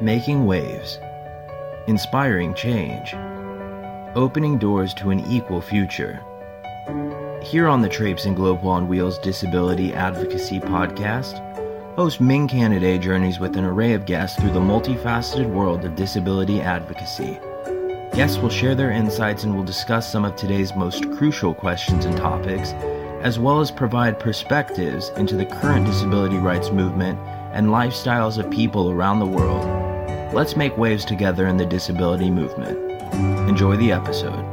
Making waves, inspiring change, opening doors to an equal future. Here on the Traipsin Global on Wheels Disability Advocacy Podcast, host Ming Canada journeys with an array of guests through the multifaceted world of disability advocacy. Guests will share their insights and will discuss some of today's most crucial questions and topics, as well as provide perspectives into the current disability rights movement and lifestyles of people around the world. Let's make waves together in the disability movement. Enjoy the episode.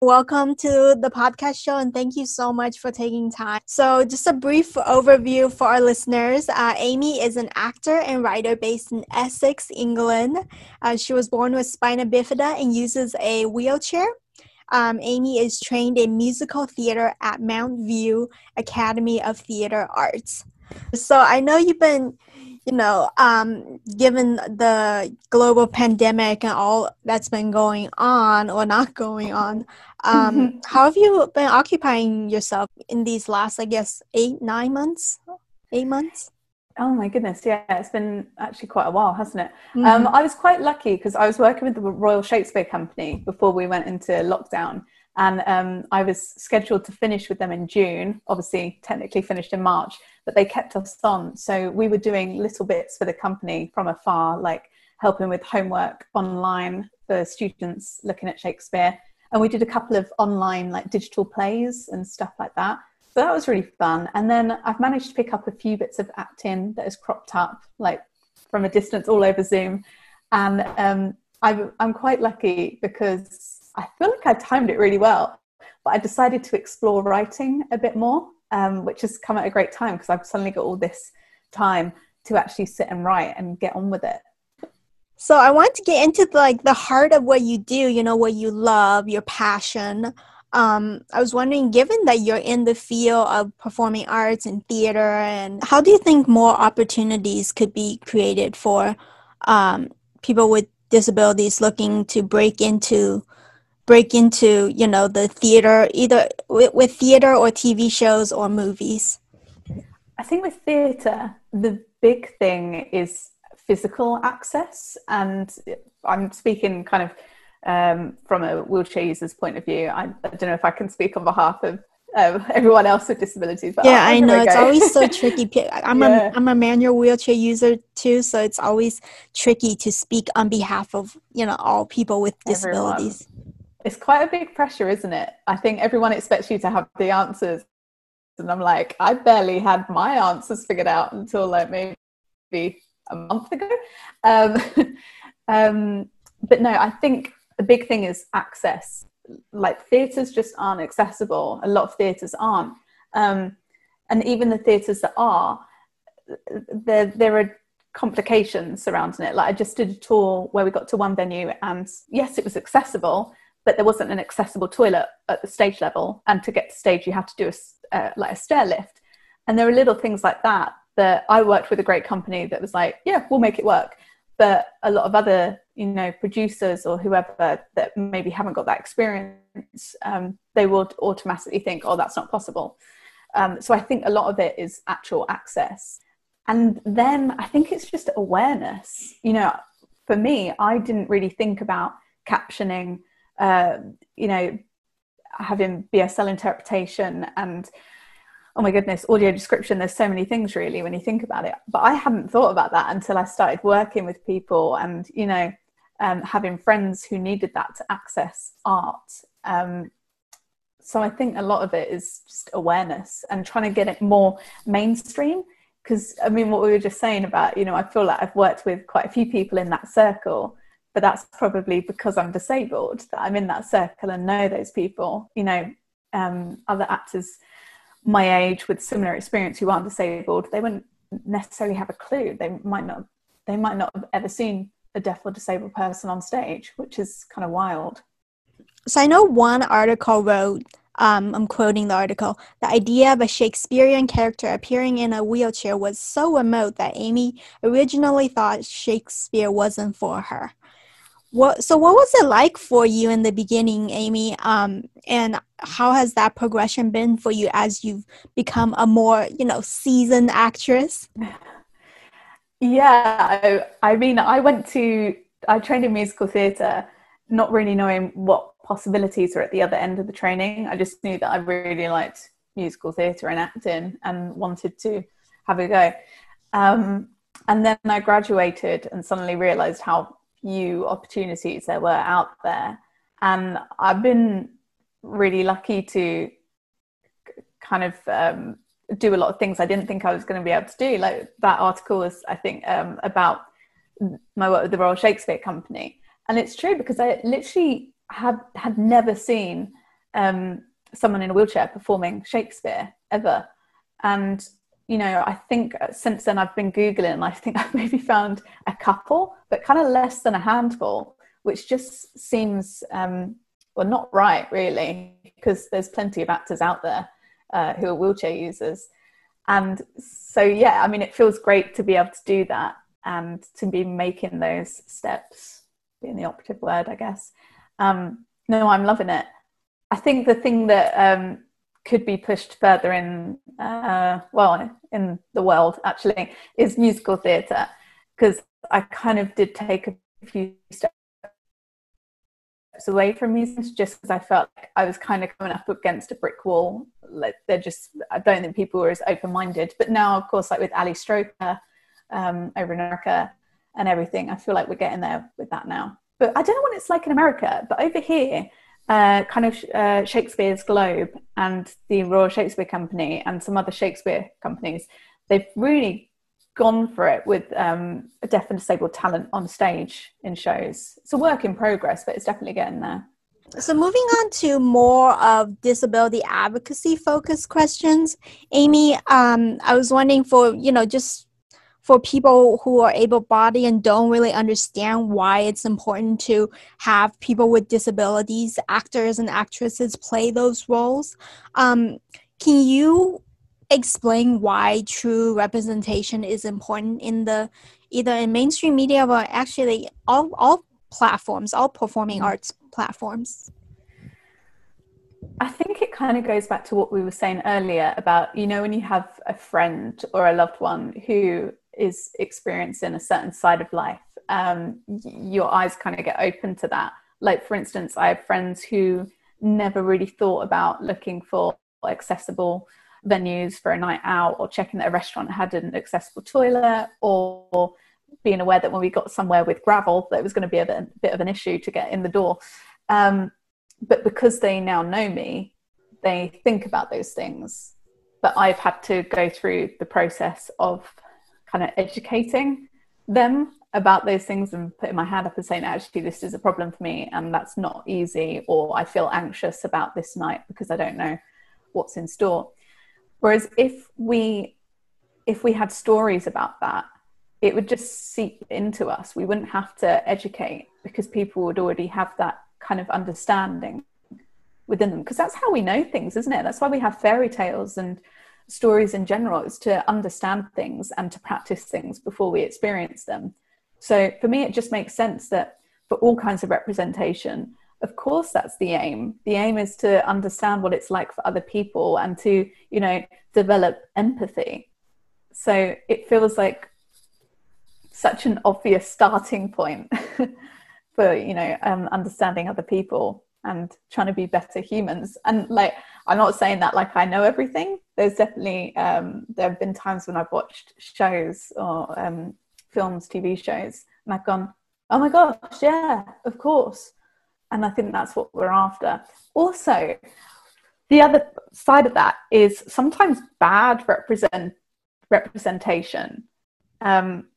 Welcome to the podcast show, and thank you so much for taking time. So, just a brief overview for our listeners. Uh, Amy is an actor and writer based in Essex, England. Uh, she was born with spina bifida and uses a wheelchair. Um, Amy is trained in musical theater at Mountview Academy of Theater Arts. So, I know you've been you know, um, given the global pandemic and all that's been going on or not going on, um, mm-hmm. how have you been occupying yourself in these last, I guess, eight, nine months? Eight months? Oh my goodness, yeah, it's been actually quite a while, hasn't it? Mm-hmm. Um, I was quite lucky because I was working with the Royal Shakespeare Company before we went into lockdown and um, I was scheduled to finish with them in June. Obviously, technically finished in March, but they kept us on. So we were doing little bits for the company from afar, like helping with homework online for students looking at Shakespeare. And we did a couple of online, like digital plays and stuff like that. So that was really fun. And then I've managed to pick up a few bits of acting that has cropped up, like from a distance all over Zoom. And um, I'm, I'm quite lucky because I feel like I timed it really well. But I decided to explore writing a bit more, um, which has come at a great time because I've suddenly got all this time to actually sit and write and get on with it. So I want to get into the, like the heart of what you do. You know what you love, your passion. Um, I was wondering, given that you're in the field of performing arts and theater, and how do you think more opportunities could be created for um, people with disabilities looking to break into break into you know the theater either with, with theater or tv shows or movies? I think with theater the big thing is physical access. And i'm speaking kind of um, from a wheelchair user's point of view. I, I, don't know if i can speak on behalf of um, everyone else with disabilities but yeah i know. it's always so tricky. I'm yeah. a i'm a manual wheelchair user too so it's always tricky to speak on behalf of you know all people with disabilities. Everyone it's quite a big pressure, isn't it? I think everyone expects you to have the answers. And I'm like, I barely had my answers figured out until like maybe a month ago. Um, um, but no, I think the big thing is access. Like theatres just aren't accessible. A lot of theatres aren't. Um, and even the theatres that are, there, there are complications surrounding it. Like I just did a tour where we got to one venue and yes, it was accessible, but there wasn't an accessible toilet at the stage level and to get to stage you had to do a uh, like a stair lift. And there are little things like that that i worked with a great company that was like yeah we'll make it work. But a lot of other you know producers or whoever that maybe haven't got that experience um, they will automatically think oh that's not possible. Um, so i think a lot of it is actual access. And then i think it's just awareness. You know for me i didn't really think about captioning uh, you know, having BSL interpretation and oh my goodness, audio description. There's so many things really when you think about it. But I hadn't thought about that until I started working with people and, you know, um, having friends who needed that to access art. Um, so I think a lot of it is just awareness and trying to get it more mainstream. Because I mean, what we were just saying about, you know, I feel like I've worked with quite a few people in that circle but that's probably because I'm disabled that I'm in that circle and know those people. You know, um, other actors my age with similar experience who aren't disabled, they wouldn't necessarily have a clue. They might not. They might not have ever seen a deaf or disabled person on stage, which is kind of wild. So I know one article wrote. Um, I'm quoting the article. The idea of a Shakespearean character appearing in a wheelchair was so remote that Amy originally thought Shakespeare wasn't for her. What so what was it like for you in the beginning, Amy? Um, and how has that progression been for you as you've become a more, you know, seasoned actress? Yeah, I mean, I went to, I trained in musical theatre, not really knowing what possibilities were at the other end of the training. I just knew that I really liked musical theatre and acting and wanted to have a go. Um, and then I graduated and suddenly realised how few opportunities there were out there. And I've been really lucky to kind of um, do a lot of things I didn't think I was going to be able to do. Like that article was, I think, um, about my work with the Royal Shakespeare Company, and it's true because I literally had had never seen um, someone in a wheelchair performing Shakespeare ever, and you know, I think since then I've been googling, and I think I've maybe found a couple, but kind of less than a handful, which just seems um, well not right really, because there's plenty of actors out there uh, who are wheelchair users. And so, yeah, I mean, it feels great to be able to do that and to be making those steps, being the operative word, I guess. Um, no, I'm loving it. I think the thing that um, could be pushed further in, uh, well, in the world actually, is musical theatre, because I kind of did take a few steps away from musicians just because I felt like I was kind of coming up against a brick wall. Like they're just, I don't think people were as open minded. But now, of course, like with Ali Stroker um, over in America and everything, I feel like we're getting there with that now. But I don't know what it's like in America, but over here, uh, kind of uh, Shakespeare's Globe and the Royal Shakespeare Company and some other Shakespeare companies, they've really gone for it with um, deaf and disabled talent on stage in shows. It's a work in progress, but it's definitely getting there. So, moving on to more of disability advocacy focused questions, Amy, um, I was wondering for you know just for people who are able-bodied and don't really understand why it's important to have people with disabilities, actors and actresses, play those roles. Um, can you explain why true representation is important in the either in mainstream media or actually all all platforms, all performing mm. arts platforms? I think it kind of goes back to what we were saying earlier about, you know, when you have a friend or a loved one who is experiencing a certain side of life, um, your eyes kind of get open to that. Like, for instance, I have friends who never really thought about looking for accessible venues for a night out or checking that a restaurant had an accessible toilet or being aware that when we got somewhere with gravel that it was going to be a bit, bit of an issue to get in the door um, but because they now know me they think about those things but i've had to go through the process of kind of educating them about those things and putting my hand up and saying actually this is a problem for me and that's not easy or i feel anxious about this night because i don't know what's in store Whereas if we if we had stories about that, it would just seep into us. We wouldn't have to educate because people would already have that kind of understanding within them. Because that's how we know things, isn't it? That's why we have fairy tales and stories in general, is to understand things and to practice things before we experience them. So for me, it just makes sense that for all kinds of representation, of course that's the aim. The aim is to understand what it's like for other people and to you know develop empathy. So it feels like such an obvious starting point for you know um, understanding other people and trying to be better humans. And like i'm not saying that like i know everything there's definitely um, there have been times when i've watched shows or um, films tv shows and i've gone oh my gosh yeah of course and I think that's what we're after. Also, the other side of that is sometimes bad represent representation um,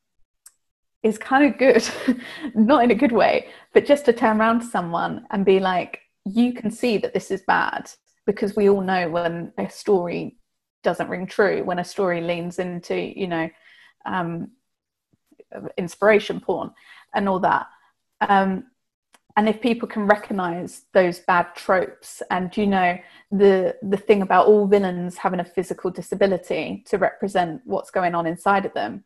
is kind of good, not in a good way, but just to turn around to someone and be like, you can see that this is bad because we all know when a story doesn't ring true, when a story leans into, you know, um, inspiration porn and all that. Um, and if people can recognize those bad tropes and you know the the thing about all villains having a physical disability to represent what's going on inside of them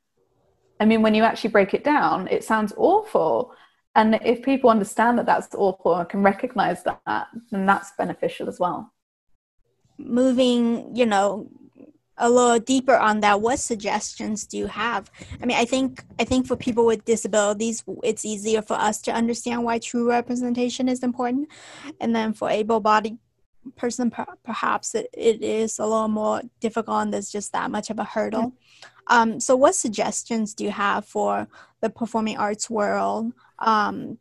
i mean when you actually break it down it sounds awful and if people understand that that's awful and can recognize that then that's beneficial as well moving you know a little deeper on that, what suggestions do you have? I mean, I think I think for people with disabilities, it's easier for us to understand why true representation is important, and then for able-bodied person, perhaps it, it is a little more difficult and there's just that much of a hurdle. Um, so, what suggestions do you have for the performing arts world um,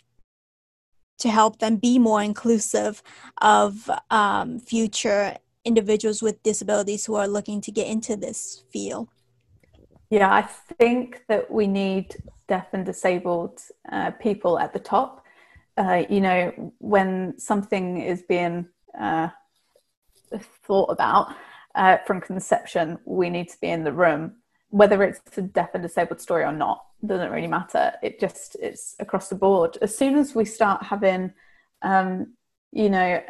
to help them be more inclusive of um, future individuals with disabilities who are looking to get into this field? Yeah, I think that we need deaf and disabled uh, people at the top. Uh, you know, when something is being uh, thought about uh, from conception, we need to be in the room, whether it's a deaf and disabled story or not. Doesn't really matter. It just it's across the board. As soon as we start having, um, you know,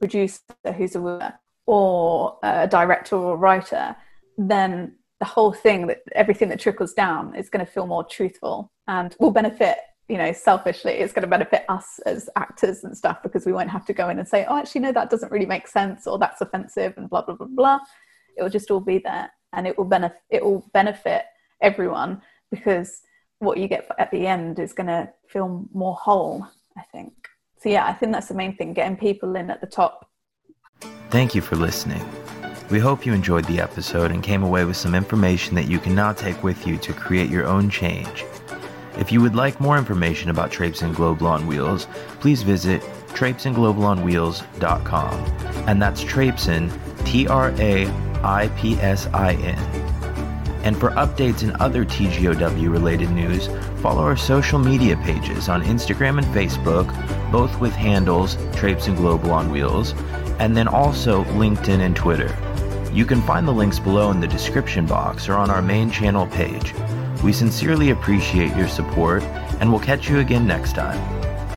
producer who's a woman or a director or writer, then the whole thing that everything that trickles down is going to feel more truthful and will benefit you know selfishly. It's going to benefit us as actors and stuff because we won't have to go in and say oh actually no that doesn't really make sense or that's offensive and blah blah blah blah. It will just all be there and it will benefit it will benefit everyone because what you get at the end is going to feel more whole i think so yeah i think that's the main thing getting people in at the top thank you for listening we hope you enjoyed the episode and came away with some information that you can now take with you to create your own change if you would like more information about Traipsin Global on Wheels, please visit traipsinglobalonwheels.com. And that's Traipsin, T R A I P S I N. And for updates and other TGOW related news, follow our social media pages on Instagram and Facebook, both with handles Traipsin Global on Wheels, and then also LinkedIn and Twitter. You can find the links below in the description box or on our main channel page. We sincerely appreciate your support, and we'll catch you again next time.